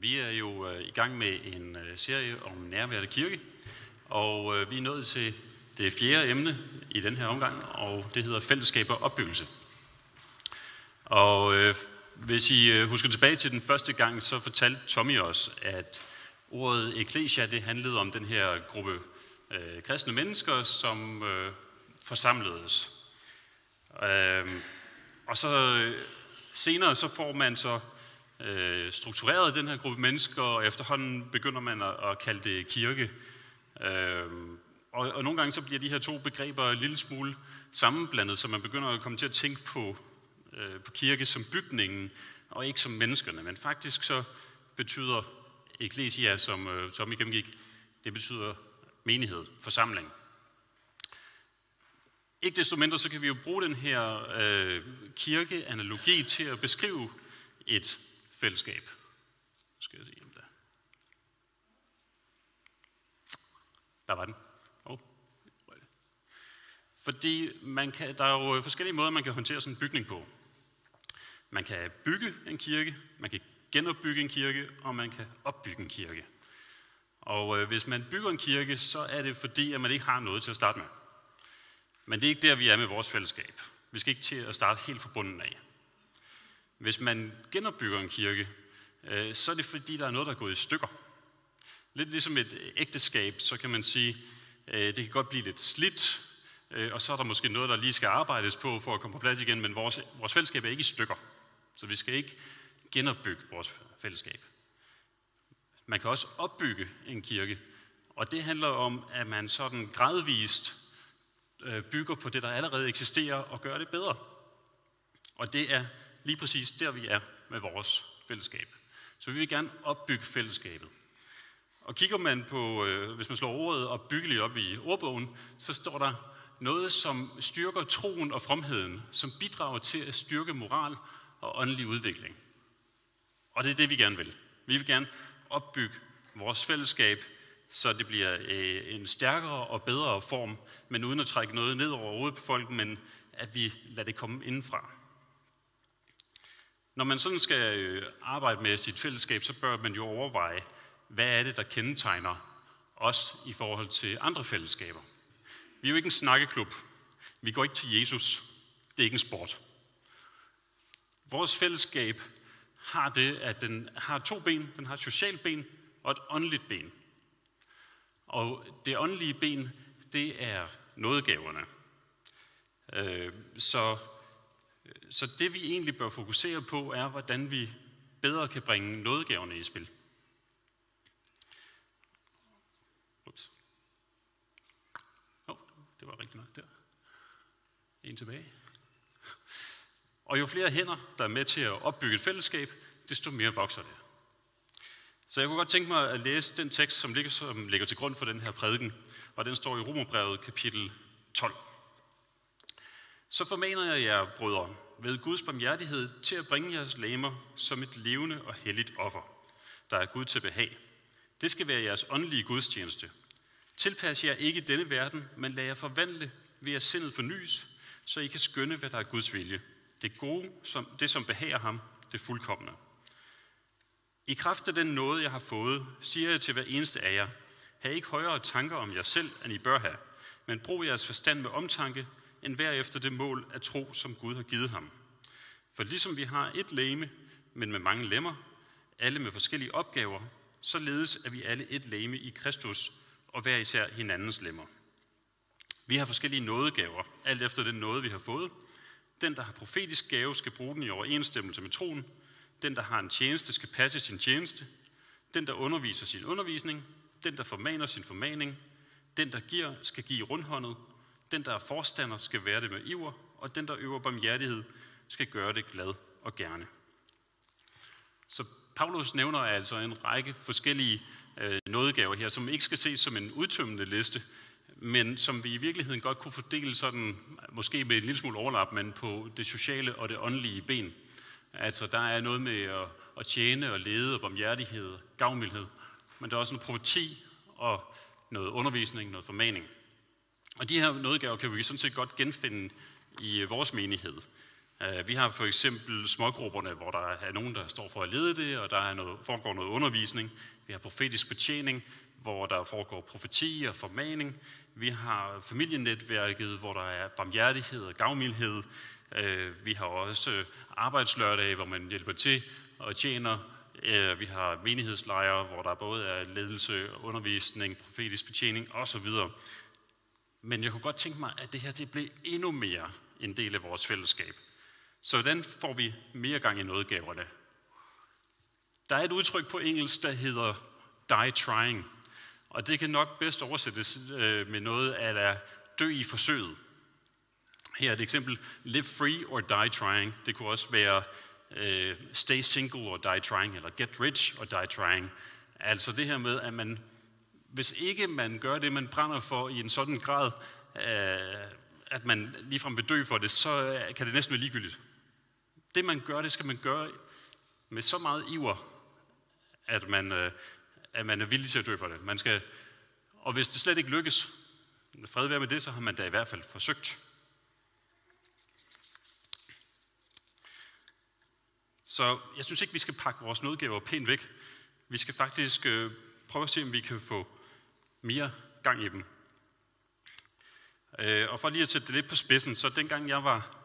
Vi er jo øh, i gang med en øh, serie om nærværende kirke, og øh, vi er nået til det fjerde emne i den her omgang, og det hedder fællesskab og opbyggelse. Og øh, hvis I øh, husker tilbage til den første gang, så fortalte Tommy os, at ordet eklesia, det handlede om den her gruppe øh, kristne mennesker, som øh, forsamledes. Øh, og så øh, senere så får man så øh, struktureret den her gruppe mennesker, og efterhånden begynder man at, at kalde det kirke. Øh, og, og nogle gange så bliver de her to begreber en lille smule sammenblandet, så man begynder at komme til at tænke på, øh, på kirke som bygningen, og ikke som menneskerne. Men faktisk så betyder ecclesia, som øh, Tommy gennemgik, det betyder menighed, forsamling. Ikke desto mindre, så kan vi jo bruge den her øh, kirkeanalogi til at beskrive et fællesskab. Nu skal jeg se, om der. Der var den. Oh. Fordi man kan, der er jo forskellige måder, man kan håndtere sådan en bygning på. Man kan bygge en kirke, man kan genopbygge en kirke, og man kan opbygge en kirke. Og øh, hvis man bygger en kirke, så er det fordi, at man ikke har noget til at starte med. Men det er ikke der, vi er med vores fællesskab. Vi skal ikke til at starte helt fra bunden af. Hvis man genopbygger en kirke, øh, så er det fordi, der er noget, der er gået i stykker. Lidt ligesom et ægteskab, så kan man sige, øh, det kan godt blive lidt slidt, øh, og så er der måske noget, der lige skal arbejdes på for at komme på plads igen, men vores, vores fællesskab er ikke i stykker. Så vi skal ikke genopbygge vores fællesskab. Man kan også opbygge en kirke, og det handler om, at man sådan gradvist bygger på det, der allerede eksisterer, og gør det bedre. Og det er lige præcis der, vi er med vores fællesskab. Så vi vil gerne opbygge fællesskabet. Og kigger man på, øh, hvis man slår ordet opbyggeligt op i ordbogen, så står der noget, som styrker troen og fromheden, som bidrager til at styrke moral og åndelig udvikling. Og det er det, vi gerne vil. Vi vil gerne opbygge vores fællesskab, så det bliver øh, en stærkere og bedre form, men uden at trække noget ned over hovedet på folk, men at vi lader det komme indenfra. Når man sådan skal øh, arbejde med sit fællesskab, så bør man jo overveje, hvad er det, der kendetegner os i forhold til andre fællesskaber. Vi er jo ikke en snakkeklub. Vi går ikke til Jesus. Det er ikke en sport. Vores fællesskab har det, at den har to ben. Den har et socialt ben og et åndeligt ben. Og det åndelige ben, det er nådegaverne. Øh, så så det vi egentlig bør fokusere på, er, hvordan vi bedre kan bringe nådegaverne i spil. Ups. Oh, det var rigtigt nok der. En tilbage. Og jo flere hænder, der er med til at opbygge et fællesskab, desto mere vokser det. Så jeg kunne godt tænke mig at læse den tekst, som ligger, som ligger til grund for den her prædiken, og den står i Romerbrevet kapitel 12. Så formaner jeg jer, brødre, ved Guds barmhjertighed til at bringe jeres læmer som et levende og helligt offer, der er Gud til behag. Det skal være jeres åndelige gudstjeneste. Tilpas jer ikke denne verden, men lad jer forvandle ved at sindet fornyes, så I kan skønne, hvad der er Guds vilje. Det gode, som, det som behager ham, det fuldkommende. I kraft af den nåde, jeg har fået, siger jeg til hver eneste af jer, have ikke højere tanker om jer selv, end I bør have, men brug jeres forstand med omtanke, end hver efter det mål af tro, som Gud har givet ham. For ligesom vi har et læme, men med mange lemmer, alle med forskellige opgaver, således er vi alle et læme i Kristus, og hver især hinandens lemmer. Vi har forskellige nådegaver, alt efter den nåde, vi har fået. Den, der har profetisk gave, skal bruge den i overensstemmelse med troen. Den, der har en tjeneste, skal passe sin tjeneste. Den, der underviser sin undervisning. Den, der formaner sin formaning. Den, der giver, skal give rundhåndet. Den, der er forstander, skal være det med iver, og den, der øver barmhjertighed, skal gøre det glad og gerne. Så Paulus nævner altså en række forskellige øh, nådegaver her, som ikke skal ses som en udtømmende liste, men som vi i virkeligheden godt kunne fordele sådan, måske med en lille smule overlap, men på det sociale og det åndelige ben. Altså, der er noget med at, at tjene og lede og barmhjertighed, gavmildhed, men der er også en profeti og noget undervisning, noget formaning. Og de her nådegaver kan vi sådan set godt genfinde i øh, vores menighed. Øh, vi har for eksempel smågrupperne, hvor der er nogen, der står for at lede det, og der er noget, foregår noget undervisning. Vi har profetisk betjening, hvor der foregår profeti og formaning. Vi har familienetværket, hvor der er barmhjertighed og gavmildhed. Øh, vi har også arbejdslørdage, hvor man hjælper til og tjener. Vi har menighedslejre, hvor der både er ledelse, undervisning, profetisk betjening osv. Men jeg kunne godt tænke mig, at det her det blev endnu mere en del af vores fællesskab. Så hvordan får vi mere gang i nådegaverne? Der er et udtryk på engelsk, der hedder die trying. Og det kan nok bedst oversættes øh, med noget af at dø i forsøget. Her er et eksempel, live free or die trying. Det kunne også være øh, stay single or die trying, eller get rich or die trying. Altså det her med, at man, hvis ikke man gør det, man brænder for i en sådan grad, øh, at man ligefrem vil dø for det, så øh, kan det næsten være ligegyldigt. Det man gør, det skal man gøre med så meget iver, at man, øh, at man er villig til at dø for det. Man skal, og hvis det slet ikke lykkes, fred være med det, så har man da i hvert fald forsøgt. Så jeg synes ikke, vi skal pakke vores nødgaver pænt væk. Vi skal faktisk øh, prøve at se, om vi kan få mere gang i dem. Øh, og for lige at sætte det lidt på spidsen, så dengang jeg var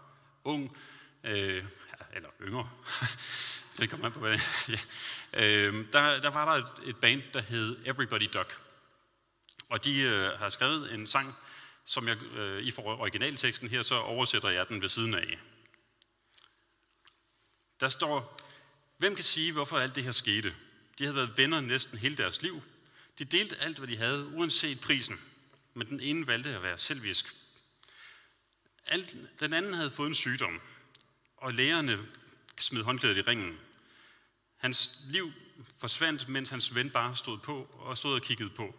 ung, øh, eller yngre, det kommer man på, ja. øh, der, der var der et, et band, der hed Everybody Duck. Og de øh, har skrevet en sang, som jeg øh, i for originalteksten her, så oversætter jeg den ved siden af. Der står, hvem kan sige, hvorfor alt det her skete? De havde været venner næsten hele deres liv. De delte alt, hvad de havde, uanset prisen. Men den ene valgte at være selvisk. Alt, den anden havde fået en sygdom, og lægerne smed håndklædet i ringen. Hans liv forsvandt, mens hans ven bare stod på og stod og kiggede på.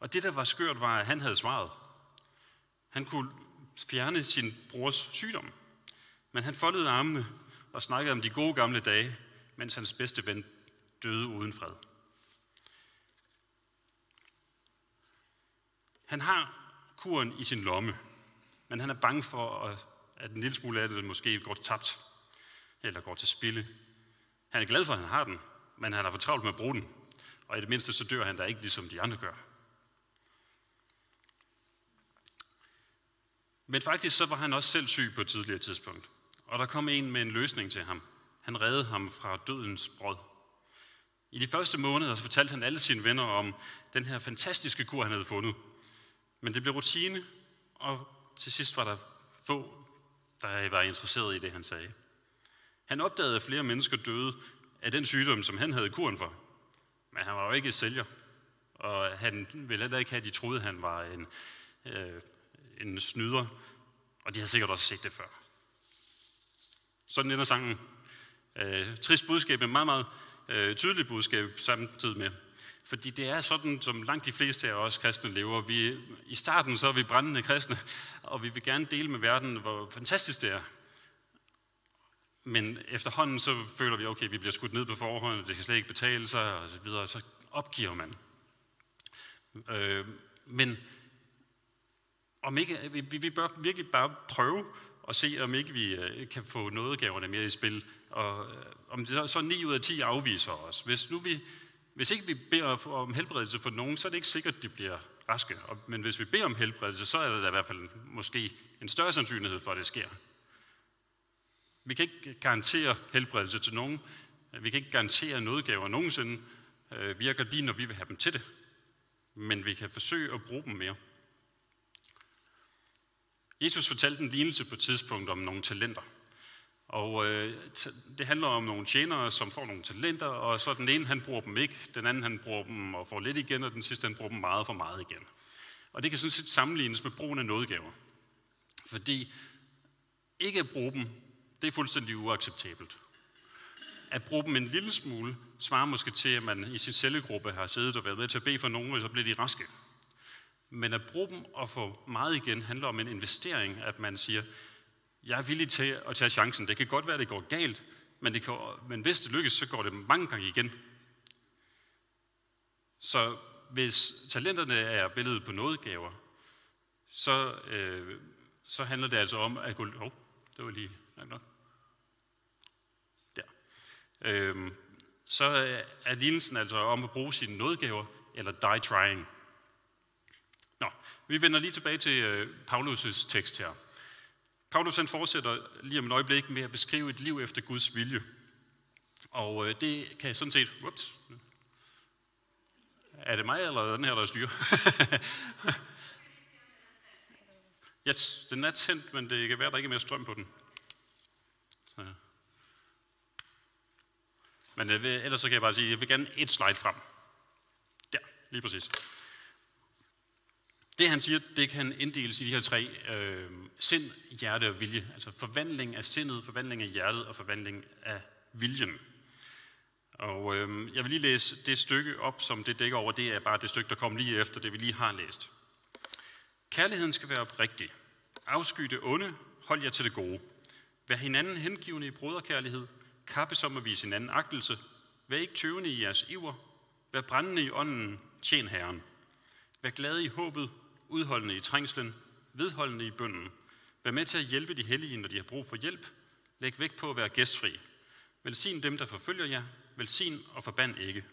Og det, der var skørt, var, at han havde svaret. Han kunne fjerne sin brors sygdom. Men han foldede armene og snakkede om de gode gamle dage, mens hans bedste ven døde uden fred. Han har kuren i sin lomme, men han er bange for, at en lille smule af det måske går tabt, eller går til spille. Han er glad for, at han har den, men han har for travlt med at bruge den, og i det mindste så dør han da ikke, ligesom de andre gør. Men faktisk så var han også selv syg på et tidligere tidspunkt. Og der kom en med en løsning til ham. Han reddede ham fra dødens brød. I de første måneder så fortalte han alle sine venner om den her fantastiske kur, han havde fundet. Men det blev rutine, og til sidst var der få, der var interesseret i det, han sagde. Han opdagede, at flere mennesker døde af den sygdom, som han havde kuren for. Men han var jo ikke sælger, og han ville heller ikke have, at de troede, at han var en, øh, en snyder, og de havde sikkert også set det før. Sådan ender sangen. Øh, trist budskab, men meget, meget øh, tydeligt budskab samtidig med. Fordi det er sådan, som langt de fleste af os kristne lever. Vi, I starten så er vi brændende kristne, og vi vil gerne dele med verden, hvor fantastisk det er. Men efterhånden så føler vi, okay, vi bliver skudt ned på forhånd, det skal slet ikke betale sig, og så videre, og så opgiver man. Øh, men om ikke, vi, vi bør virkelig bare prøve at se, om ikke vi øh, kan få nådegaverne mere i spil. Og øh, om det så 9 ud af 10 afviser os. Hvis, nu vi, hvis ikke vi beder om helbredelse for nogen, så er det ikke sikkert, at de bliver raske. Men hvis vi beder om helbredelse, så er der i hvert fald måske en større sandsynlighed for, at det sker. Vi kan ikke garantere helbredelse til nogen. Vi kan ikke garantere nådegaver nogensinde. Øh, virker lige, når vi vil have dem til det. Men vi kan forsøge at bruge dem mere. Jesus fortalte en lignelse på et tidspunkt om nogle talenter. Og øh, det handler om nogle tjenere, som får nogle talenter, og så den ene, han bruger dem ikke, den anden, han bruger dem og får lidt igen, og den sidste, han bruger dem meget for meget igen. Og det kan sådan set sammenlignes med brugen af nådgaver. Fordi ikke at bruge dem, det er fuldstændig uacceptabelt. At bruge dem en lille smule, svarer måske til, at man i sin cellegruppe har siddet og været med til at bede for nogen, og så bliver de raske. Men at bruge dem og få meget igen handler om en investering, at man siger, jeg er villig til at tage chancen. Det kan godt være, at det går galt, men, det kan, men hvis det lykkes, så går det mange gange igen. Så hvis talenterne er billedet på nådegaver, så, øh, så handler det altså om at gå... Oh, det var lige langt nok? Der. Øh, så er lignelsen altså om at bruge sine nådegaver, eller die trying. Nå, vi vender lige tilbage til øh, Paulus' tekst her. Paulus han fortsætter lige om et øjeblik med at beskrive et liv efter Guds vilje. Og øh, det kan jeg sådan set... Whoops. Er det mig, eller den her, der styrer? yes, den er tændt, men det kan være, der ikke er mere strøm på den. Så. Men øh, ellers så kan jeg bare sige, at jeg vil gerne et slide frem. Der, lige præcis. Det han siger, det kan inddeles i de her tre øh, sind, hjerte og vilje. Altså forvandling af sindet, forvandling af hjertet og forvandling af viljen. Og øh, jeg vil lige læse det stykke op, som det dækker over. Det er bare det stykke, der kom lige efter det, vi lige har læst. Kærligheden skal være oprigtig. Afsky det onde, hold jer til det gode. Vær hinanden hengivende i broderkærlighed. Kappe som at vise hinanden agtelse. Vær ikke tøvende i jeres iver. Vær brændende i ånden. Tjen Herren. Vær glade i håbet. Udholdende i trængslen. Vedholdende i bønden. Vær med til at hjælpe de hellige, når de har brug for hjælp. Læg vægt på at være gæstfri. Velsign dem, der forfølger jer. Velsign og forband ikke.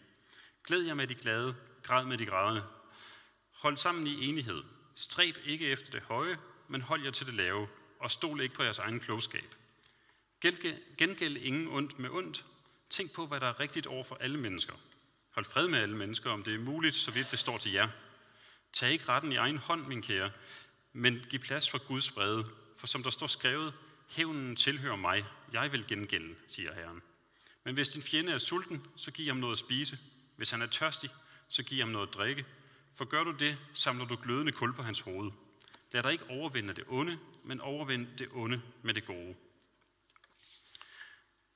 Glæd jer med de glade. Græd med de grædende. Hold sammen i enighed. Stræb ikke efter det høje, men hold jer til det lave, og stol ikke på jeres egen klogskab. Gengæld ingen ondt med ondt. Tænk på, hvad der er rigtigt over for alle mennesker. Hold fred med alle mennesker, om det er muligt, så vidt det står til jer. Tag ikke retten i egen hånd, min kære, men giv plads for Guds vrede. For som der står skrevet, hævnen tilhører mig, jeg vil gengælde, siger Herren. Men hvis din fjende er sulten, så giv ham noget at spise. Hvis han er tørstig, så giv ham noget at drikke. For gør du det, samler du glødende kul på hans hoved. Lad dig ikke overvinde det onde, men overvind det onde med det gode.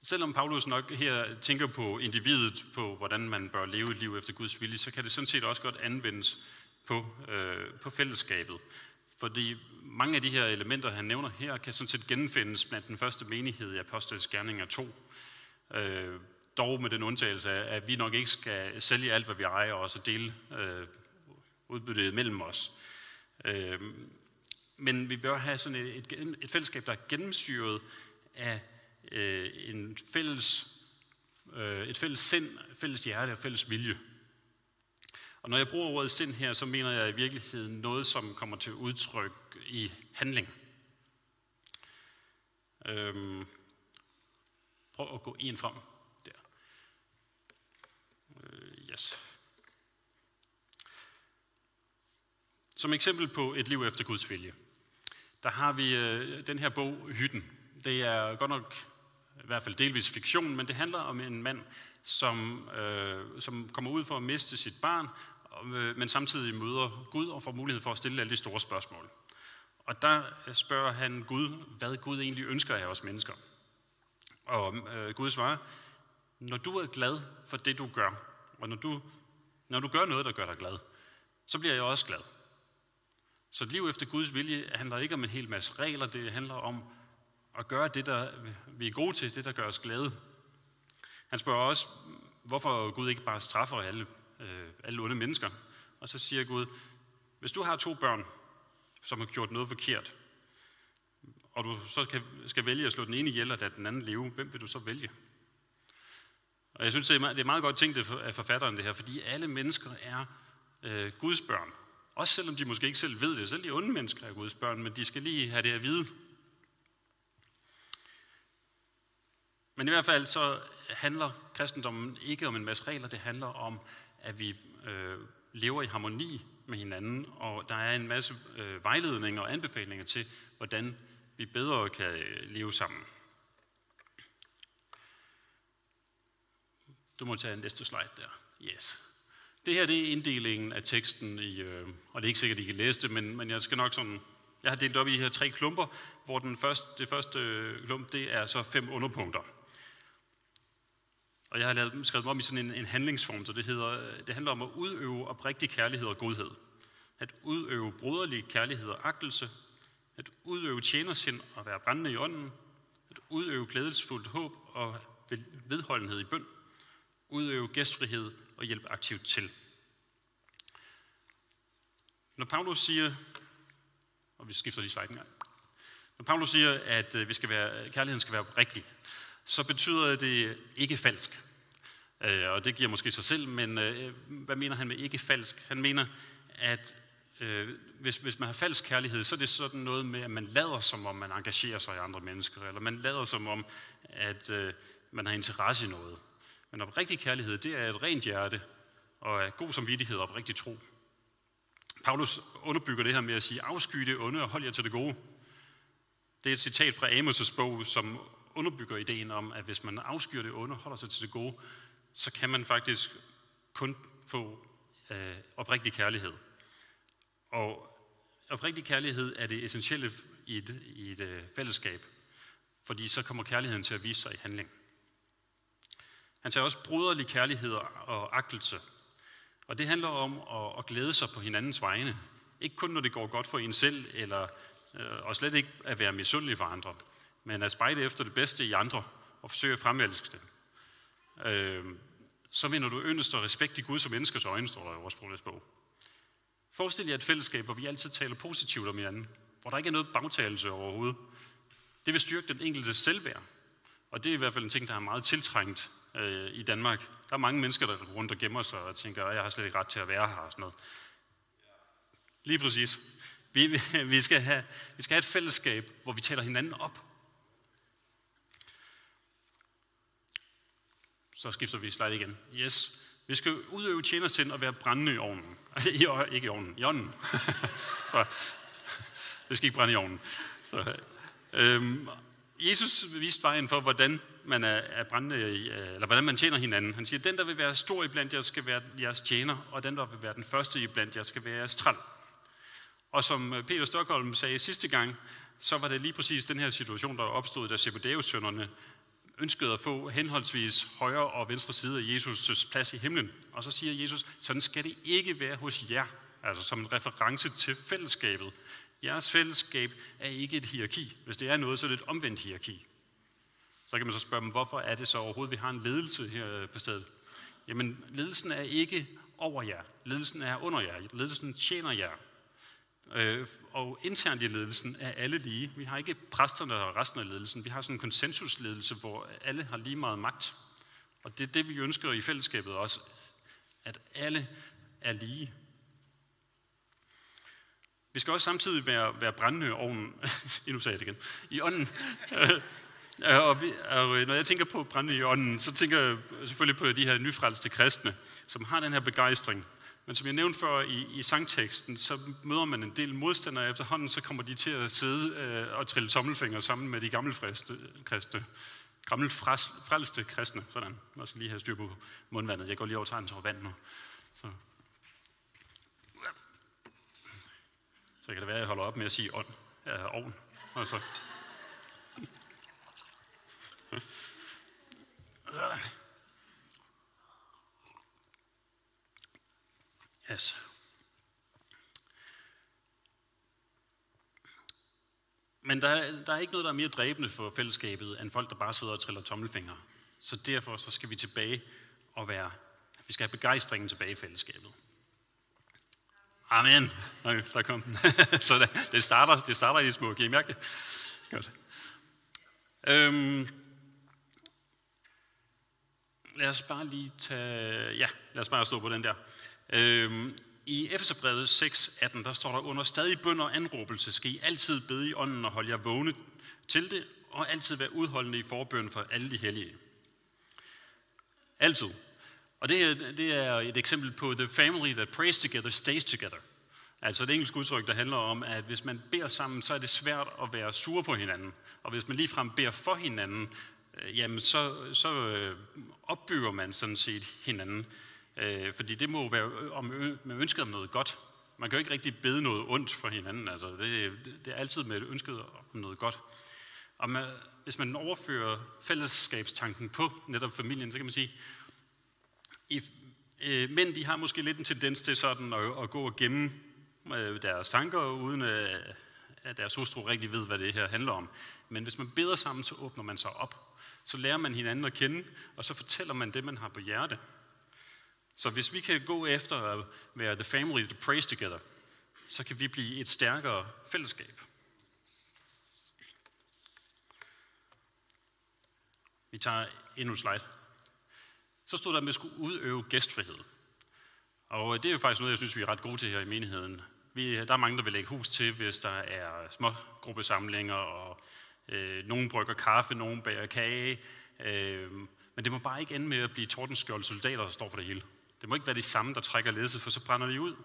Selvom Paulus nok her tænker på individet, på hvordan man bør leve et liv efter Guds vilje, så kan det sådan set også godt anvendes på, øh, på fællesskabet. Fordi mange af de her elementer, han nævner her, kan sådan set genfindes blandt den første menighed i Apostlenes Gerninger 2. Øh, dog med den undtagelse af, at vi nok ikke skal sælge alt, hvad vi ejer, og så dele øh, udbyttet mellem os. Øh, men vi bør have sådan et, et, et fællesskab, der er gennemsyret af øh, en fælles, øh, et fælles sind, fælles hjerte og fælles vilje. Og når jeg bruger ordet sind her, så mener jeg i virkeligheden noget, som kommer til udtryk i handling. Øhm, prøv at gå en frem der. Øh, yes. Som eksempel på et liv efter Guds vilje, der har vi øh, den her bog, Hytten. Det er godt nok i hvert fald delvis fiktion, men det handler om en mand, som, øh, som kommer ud for at miste sit barn, øh, men samtidig møder Gud og får mulighed for at stille alle de store spørgsmål. Og der øh, spørger han Gud, hvad Gud egentlig ønsker af os mennesker. Og øh, Gud svarer, når du er glad for det, du gør, og når du, når du gør noget, der gør dig glad, så bliver jeg også glad. Så et liv efter Guds vilje handler ikke om en hel masse regler, det handler om at gøre det, der vi er gode til, det, der gør os glade. Han spørger også, hvorfor Gud ikke bare straffer alle, øh, alle onde mennesker. Og så siger Gud, hvis du har to børn, som har gjort noget forkert, og du så kan, skal vælge at slå den ene ihjel og lade den anden leve, hvem vil du så vælge? Og jeg synes, det er meget godt tænkt af forfatteren det her, fordi alle mennesker er øh, Guds børn. Også selvom de måske ikke selv ved det. Selv de onde mennesker er Guds børn, men de skal lige have det at vide. Men i hvert fald så handler kristendommen ikke om en masse regler, det handler om, at vi øh, lever i harmoni med hinanden, og der er en masse øh, vejledninger og anbefalinger til, hvordan vi bedre kan øh, leve sammen. Du må tage næste slide der. Yes. Det her det er inddelingen af teksten, i, øh, og det er ikke sikkert, at I kan læse det, men, men jeg skal nok sådan, jeg har delt op i de her tre klumper, hvor den første, det første øh, klump, det er så fem underpunkter. Og jeg har lavet, skrevet dem om i sådan en, en handlingsform, så det, hedder, øh, det handler om at udøve oprigtig kærlighed og godhed. At udøve broderlig kærlighed og agtelse. At udøve tjenersind og være brændende i ånden. At udøve glædesfuldt håb og vedholdenhed i bøn. Udøve gæstfrihed og hjælpe aktivt til. Når Paulus siger, og vi skifter lige slide en gang. Når Paulus siger, at øh, vi skal være, kærligheden skal være rigtig, så betyder det ikke falsk. Øh, og det giver måske sig selv, men øh, hvad mener han med ikke falsk? Han mener, at øh, hvis, hvis man har falsk kærlighed, så er det sådan noget med, at man lader som om, man engagerer sig i andre mennesker, eller man lader som om, at øh, man har interesse i noget. Men oprigtig kærlighed, det er et rent hjerte, og god samvittighed og oprigtig tro. Paulus underbygger det her med at sige, afsky det onde og hold jer til det gode. Det er et citat fra Amos' bog, som underbygger ideen om, at hvis man afskyr det onde og holder sig til det gode, så kan man faktisk kun få øh, oprigtig kærlighed. Og oprigtig kærlighed er det essentielle i et, i et øh, fællesskab, fordi så kommer kærligheden til at vise sig i handling. Han tager også broderlig kærlighed og agtelse. Og det handler om at, at glæde sig på hinandens vegne. Ikke kun når det går godt for en selv, eller, øh, og slet ikke at være misundelig for andre, men at spejde efter det bedste i andre og forsøge at fremelske det. Øh, så vinder du yndest og respekt i Gud som menneskers øjne, står der i vores bog. Forestil jer et fællesskab, hvor vi altid taler positivt om hinanden, hvor der ikke er noget bagtagelse overhovedet. Det vil styrke den enkelte selvværd, og det er i hvert fald en ting, der er meget tiltrængt øh, i Danmark. Der er mange mennesker, der går rundt og gemmer sig og tænker, at jeg har slet ikke ret til at være her og sådan noget. Lige præcis. Vi, vi, skal have, vi skal have et fællesskab, hvor vi taler hinanden op. Så skifter vi slide igen. Yes. Vi skal udøve tjenersind og være brændende i ovnen. Altså, I, ikke i ovnen, i ånden. så, det skal ikke brænde i ovnen. Så, øhm, Jesus viste vejen for, hvordan man er, er brændende, øh, eller hvordan man tjener hinanden. Han siger, den, der vil være stor i blandt jer, skal være jeres tjener, og den, der vil være den første i blandt jer, skal være jeres træl. Og som øh, Peter Stockholm sagde sidste gang, så var det lige præcis den her situation, der opstod, da Zebedeus-sønnerne ønskede at få henholdsvis højre og venstre side af Jesus' plads i himlen. Og så siger Jesus, sådan skal det ikke være hos jer, altså som en reference til fællesskabet. Jeres fællesskab er ikke et hierarki. Hvis det er noget, så er det et omvendt hierarki. Så kan man så spørge dem, hvorfor er det så overhovedet, vi har en ledelse her øh, på stedet? Jamen, ledelsen er ikke over jer. Ledelsen er under jer. Ledelsen tjener jer. Øh, og internt i ledelsen er alle lige. Vi har ikke præsterne og resten af ledelsen. Vi har sådan en konsensusledelse, hvor alle har lige meget magt. Og det er det, vi ønsker i fællesskabet også. At alle er lige. Vi skal også samtidig være, være brændende i ovnen. nu sagde jeg det igen. I ånden. Øh, og, vi, og øh, når jeg tænker på brændende i ånden, så tænker jeg selvfølgelig på de her nyfrelste kristne, som har den her begejstring. Men som jeg nævnte før i, i sangteksten, så møder man en del modstandere. Efterhånden så kommer de til at sidde øh, og trille tommelfingre sammen med de gamle friste, kristne. Gamle frelste kristne. Sådan. Jeg skal lige have styr på mundvandet. Jeg går lige over og tager en tår vand nu. Så. så kan det være, at jeg holder op med at sige ånd. Ja, ovn. Og så. Sådan. Yes. Men der, der er ikke noget, der er mere dræbende for fællesskabet, end folk, der bare sidder og triller tommelfingre. Så derfor så skal vi tilbage og være, vi skal have begejstringen tilbage i fællesskabet. Amen. Okay, der kom den. så det, det, starter, det starter i de små. Kan I mærke det? Godt. Øhm, lad os bare lige tage... Ja, lad os bare stå på den der. Øhm, I Efeserbrevet 6.18, der står der, under stadig bøn og anråbelse skal I altid bede i ånden og holde jer vågne til det, og altid være udholdende i forbøn for alle de hellige. Altid. Og det, her, det er et eksempel på the family that prays together stays together. Altså et engelsk udtryk, der handler om, at hvis man beder sammen, så er det svært at være sur på hinanden. Og hvis man ligefrem beder for hinanden, øh, jamen så, så øh, opbygger man sådan set hinanden. Øh, fordi det må være øh, om, øh, med ønsket om noget godt. Man kan jo ikke rigtig bede noget ondt for hinanden. Altså, det, det er altid med ønsket om noget godt. Og man, hvis man overfører fællesskabstanken på netop familien, så kan man sige, i, øh, mænd de har måske lidt en tendens til sådan at, at gå og gemme øh, deres tanker, uden øh, at deres hustru rigtig ved, hvad det her handler om. Men hvis man beder sammen, så åbner man sig op. Så lærer man hinanden at kende, og så fortæller man det, man har på hjerte. Så hvis vi kan gå efter at være the family to praise together, så kan vi blive et stærkere fællesskab. Vi tager endnu et slide. Så stod der, at vi skulle udøve gæstfrihed. Og det er jo faktisk noget, jeg synes, vi er ret gode til her i menigheden. Vi, der er mange, der vil lægge hus til, hvis der er små gruppesamlinger, og øh, nogen brygger kaffe, nogen bager kage. Øh, men det må bare ikke ende med at blive tordenskjolde soldater, der står for det hele. Det må ikke være de samme, der trækker ledelse, for så brænder de ud.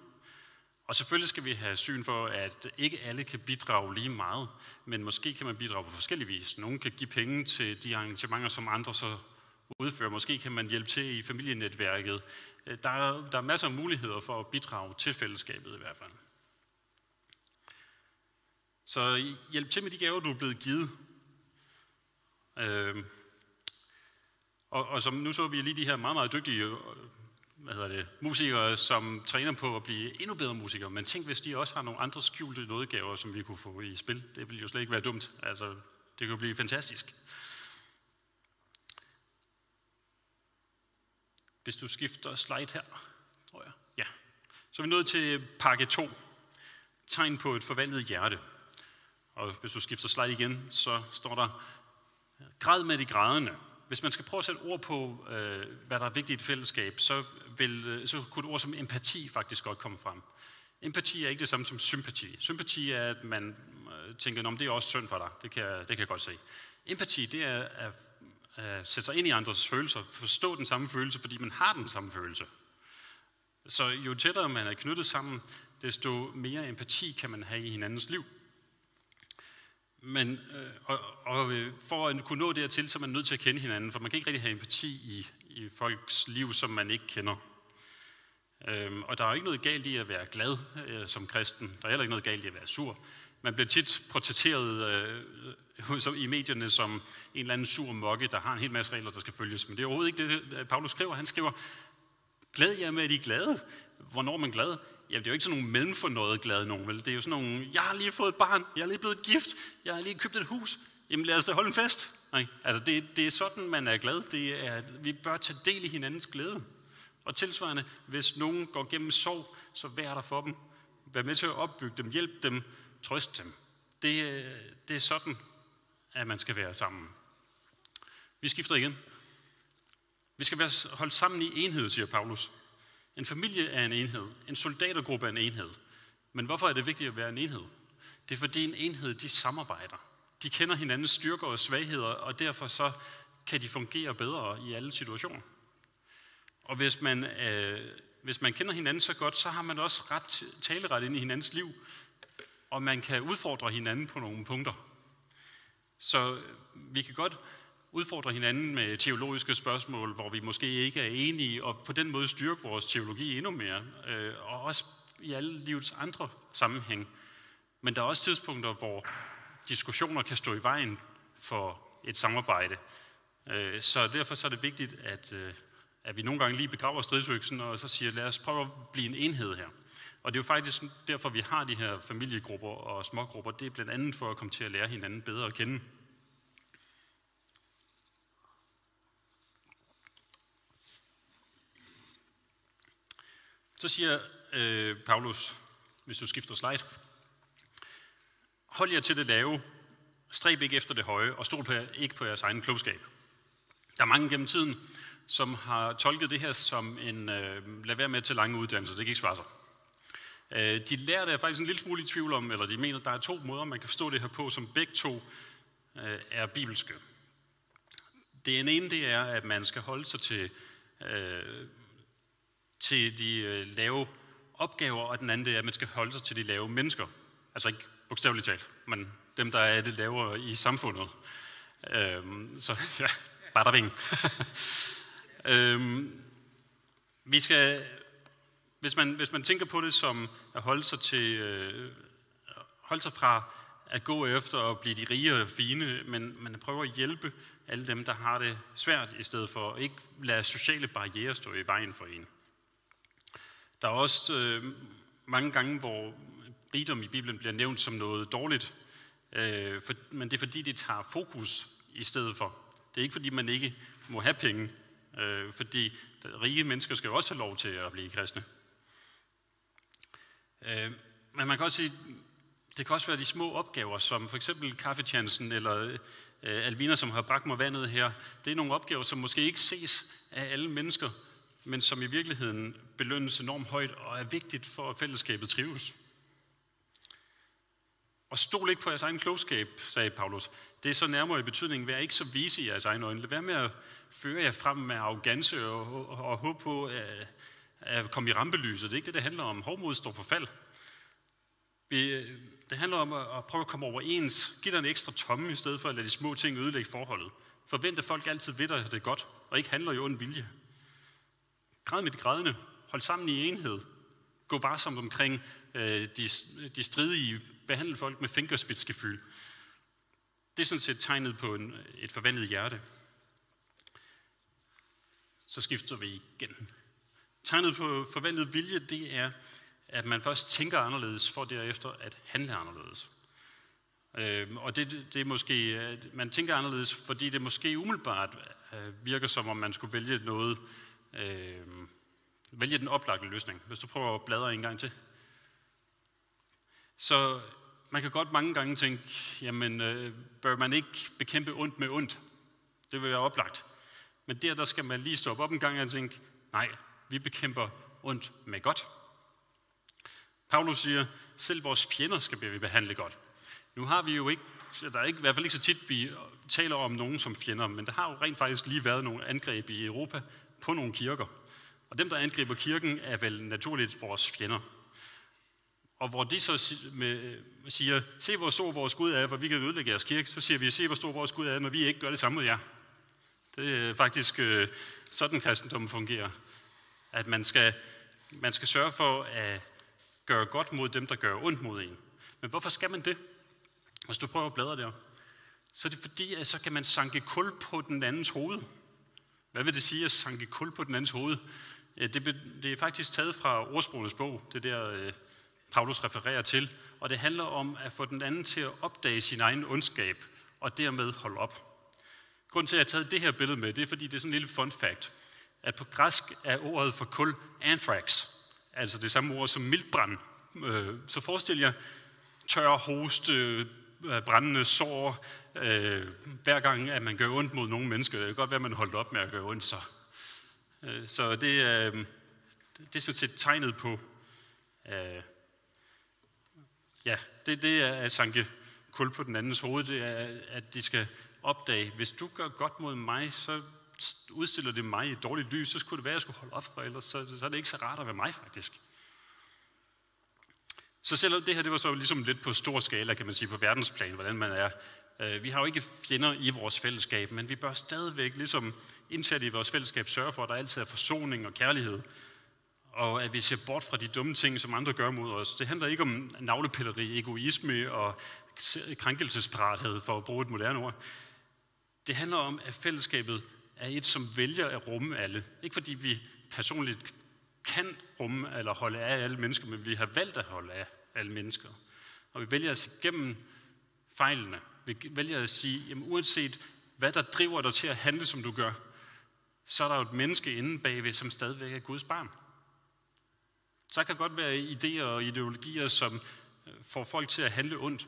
Og selvfølgelig skal vi have syn for, at ikke alle kan bidrage lige meget, men måske kan man bidrage på forskellige vis. Nogle kan give penge til de arrangementer, som andre så udfører. Måske kan man hjælpe til i familienetværket. Der er, der er masser af muligheder for at bidrage til fællesskabet i hvert fald. Så hjælp til med de gaver, du er blevet givet. Øh, og, og som nu så vi lige de her meget, meget dygtige hvad hedder det, musikere, som træner på at blive endnu bedre musikere. Men tænk, hvis de også har nogle andre skjulte nådegaver, som vi kunne få i spil. Det ville jo slet ikke være dumt. Altså, det kunne blive fantastisk. Hvis du skifter slide her, tror jeg. Ja. Så er vi nået til pakke 2. Tegn på et forvandlet hjerte. Og hvis du skifter slide igen, så står der, græd med de grædende. Hvis man skal prøve at sætte ord på, øh, hvad der er vigtigt i et fællesskab, så, vil, øh, så kunne et ord som empati faktisk godt komme frem. Empati er ikke det samme som sympati. Sympati er, at man øh, tænker, om det er også synd for dig. Det kan, jeg, det kan jeg godt se. Empati, det er at, at sætte sig ind i andres følelser, forstå den samme følelse, fordi man har den samme følelse. Så jo tættere man er knyttet sammen, desto mere empati kan man have i hinandens liv. Men, øh, og, og for at kunne nå dertil, så er man nødt til at kende hinanden, for man kan ikke rigtig have empati i, i folks liv, som man ikke kender. Øhm, og der er ikke noget galt i at være glad øh, som kristen. Der er heller ikke noget galt i at være sur. Man bliver tit portrætteret øh, øh i medierne som en eller anden sur mokke, der har en hel masse regler, der skal følges. Men det er overhovedet ikke det, Paulus skriver. Han skriver, glæd jer med, at I er glade. Hvornår er man glad? Ja, det er jo ikke sådan nogle mellemfornøjet glade nogen, vel? Det er jo sådan nogle, jeg har lige fået et barn, jeg er lige blevet gift, jeg har lige købt et hus, jamen lad os da holde en fest. Nej, altså det, det er sådan, man er glad. Det er, vi bør tage del i hinandens glæde. Og tilsvarende, hvis nogen går gennem sorg, så vær der for dem. Vær med til at opbygge dem, hjælp dem, trøst dem. Det, det er sådan, at man skal være sammen. Vi skifter igen. Vi skal være holdt sammen i enhed, siger Paulus. En familie er en enhed. En soldatergruppe er en enhed. Men hvorfor er det vigtigt at være en enhed? Det er fordi en enhed, de samarbejder. De kender hinandens styrker og svagheder, og derfor så kan de fungere bedre i alle situationer. Og hvis man, øh, hvis man kender hinanden så godt, så har man også ret taleret ind i hinandens liv, og man kan udfordre hinanden på nogle punkter. Så vi kan godt udfordre hinanden med teologiske spørgsmål, hvor vi måske ikke er enige, og på den måde styrke vores teologi endnu mere, øh, og også i alle livets andre sammenhæng. Men der er også tidspunkter, hvor diskussioner kan stå i vejen for et samarbejde. Øh, så derfor så er det vigtigt, at, øh, at vi nogle gange lige begraver stridsøksen, og så siger, lad os prøve at blive en enhed her. Og det er jo faktisk derfor, vi har de her familiegrupper og smågrupper. Det er blandt andet for at komme til at lære hinanden bedre at kende. Så siger øh, Paulus, hvis du skifter slide, hold jer til det lave, stræb ikke efter det høje, og stol på jer, ikke på jeres egen klogskab. Der er mange gennem tiden, som har tolket det her som en øh, lad være med til lange uddannelser, det kan ikke svare sig. Øh, de lærer det faktisk en lille smule i tvivl om, eller de mener, at der er to måder, man kan forstå det her på, som begge to øh, er bibelske. Det ene det er, at man skal holde sig til øh, til de øh, lave opgaver, og den anden det er, at man skal holde sig til de lave mennesker. Altså ikke bogstaveligt talt, men dem, der er det lavere i samfundet. Øhm, så ja, bare der ving. øhm, vi skal, hvis man, hvis man tænker på det som at holde sig, til, øh, holde sig fra at gå efter at blive de rige og fine, men man prøver at hjælpe alle dem, der har det svært, i stedet for at ikke lade sociale barriere stå i vejen for en. Der er også øh, mange gange, hvor rigdom i Bibelen bliver nævnt som noget dårligt, øh, for, men det er fordi, det tager fokus i stedet for. Det er ikke fordi, man ikke må have penge, øh, fordi rige mennesker skal jo også have lov til at blive kristne. Øh, men man kan også sige, det kan også være de små opgaver, som for eksempel kaffetjansen eller øh, Alvina, som har bragt mig vandet her, det er nogle opgaver, som måske ikke ses af alle mennesker, men som i virkeligheden belønnes enormt højt og er vigtigt for, at fællesskabet trives. Og stol ikke på jeres egen klogskab, sagde Paulus. Det er så nærmere i betydningen, vær ikke så vise i jeres egen øjne. Lad være med at føre jer frem med arrogance og, og, og håbe på at, at komme i rampelyset. Det er ikke det, det handler om. Hårdmod står for fald. Det handler om at prøve at komme overens. Giv dig en ekstra tomme, i stedet for at lade de små ting ødelægge forholdet. Forvent, at folk altid ved dig, at det er godt, og ikke handler i ond vilje. Græd med de grædende. Hold sammen i enhed. Gå varsomt omkring øh, de, de stridige. Behandle folk med fingerspidsgefyld. Det er sådan set tegnet på en, et forvandlet hjerte. Så skifter vi igen. Tegnet på forvandlet vilje, det er, at man først tænker anderledes, for derefter at handle anderledes. Øh, og det, det er måske, at man tænker anderledes, fordi det måske umiddelbart øh, virker som om man skulle vælge noget, øh, vælge den oplagte løsning. Hvis du prøver at bladre en gang til. Så man kan godt mange gange tænke, jamen øh, bør man ikke bekæmpe ondt med ondt? Det vil være oplagt. Men der, der skal man lige stoppe op en gang og tænke, nej, vi bekæmper ondt med godt. Paulus siger, selv vores fjender skal vi behandle godt. Nu har vi jo ikke, der er ikke, i hvert fald ikke så tit, vi taler om nogen som fjender, men der har jo rent faktisk lige været nogle angreb i Europa på nogle kirker. Og dem, der angriber kirken, er vel naturligt vores fjender. Og hvor de så øh, siger, se hvor stor vores Gud er, for vi kan ødelægge jeres kirke, så siger vi, se hvor stor vores Gud er, men vi ikke gør det samme mod jer. Det er faktisk øh, sådan kristendommen fungerer. At man skal, man skal sørge for at gøre godt mod dem, der gør ondt mod en. Men hvorfor skal man det? Hvis du prøver at bladre der, så er det fordi, at så kan man sanke kul på den andens hoved. Hvad vil det sige at sanke kul på den andens hoved? Det, det er faktisk taget fra ordsprogenes bog, det der øh, Paulus refererer til, og det handler om at få den anden til at opdage sin egen ondskab, og dermed holde op. Grunden til, at jeg har taget det her billede med, det er, fordi det er sådan en lille fun fact, at på græsk er ordet for kul anthrax, altså det samme ord som mildbrand. Øh, så forestil jer tør hoste, Øh, brændende sår, øh, hver gang, at man gør ondt mod nogle mennesker. Det kan godt være, at man holdt op med at gøre ondt så. Øh, så det øh, det er sådan set tegnet på, øh, ja, det, det er at sanke kul på den andens hoved, det er, at de skal opdage, hvis du gør godt mod mig, så udstiller det mig i et dårligt lys, så skulle det være, at jeg skulle holde op for, ellers så, så er det ikke så rart at være mig faktisk. Så selvom det her det var så ligesom lidt på stor skala, kan man sige, på verdensplan, hvordan man er. Øh, vi har jo ikke fjender i vores fællesskab, men vi bør stadigvæk ligesom indsat i vores fællesskab sørge for, at der altid er forsoning og kærlighed. Og at vi ser bort fra de dumme ting, som andre gør mod os. Det handler ikke om navlepilleri, egoisme og krænkelsesparathed, for at bruge et moderne ord. Det handler om, at fællesskabet er et, som vælger at rumme alle. Ikke fordi vi personligt kan rumme eller holde af alle mennesker, men vi har valgt at holde af alle mennesker. Og vi vælger at se gennem fejlene. Vi vælger at sige, jamen uanset hvad der driver dig til at handle, som du gør, så er der jo et menneske inde bagved, som stadigvæk er Guds barn. Så kan godt være idéer og ideologier, som øh, får folk til at handle ondt,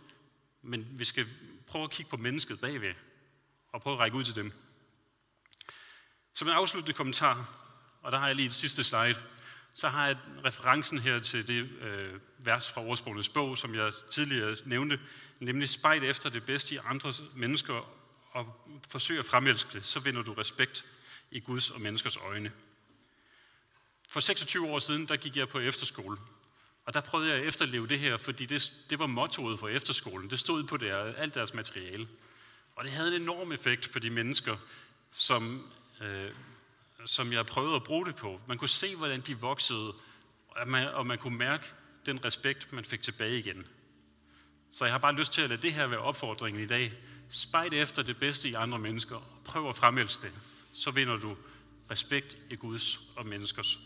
men vi skal prøve at kigge på mennesket bagved, og prøve at række ud til dem. Som en afsluttende kommentar, og der har jeg lige et sidste slide, så har jeg referencen her til det øh, vers fra ordsprogenes bog, som jeg tidligere nævnte, nemlig spejl efter det bedste i andre mennesker og forsøg at fremelske det, så vinder du respekt i Guds og menneskers øjne. For 26 år siden, der gik jeg på efterskole, og der prøvede jeg at efterleve det her, fordi det, det var mottoet for efterskolen. Det stod på der, alt deres materiale. Og det havde en enorm effekt på de mennesker, som, øh, som jeg prøvede at bruge det på. Man kunne se, hvordan de voksede, og man, og man kunne mærke den respekt, man fik tilbage igen. Så jeg har bare lyst til at lade det her være opfordringen i dag. Spejl efter det bedste i andre mennesker, og prøv at fremælse det. Så vinder du respekt i Guds og menneskers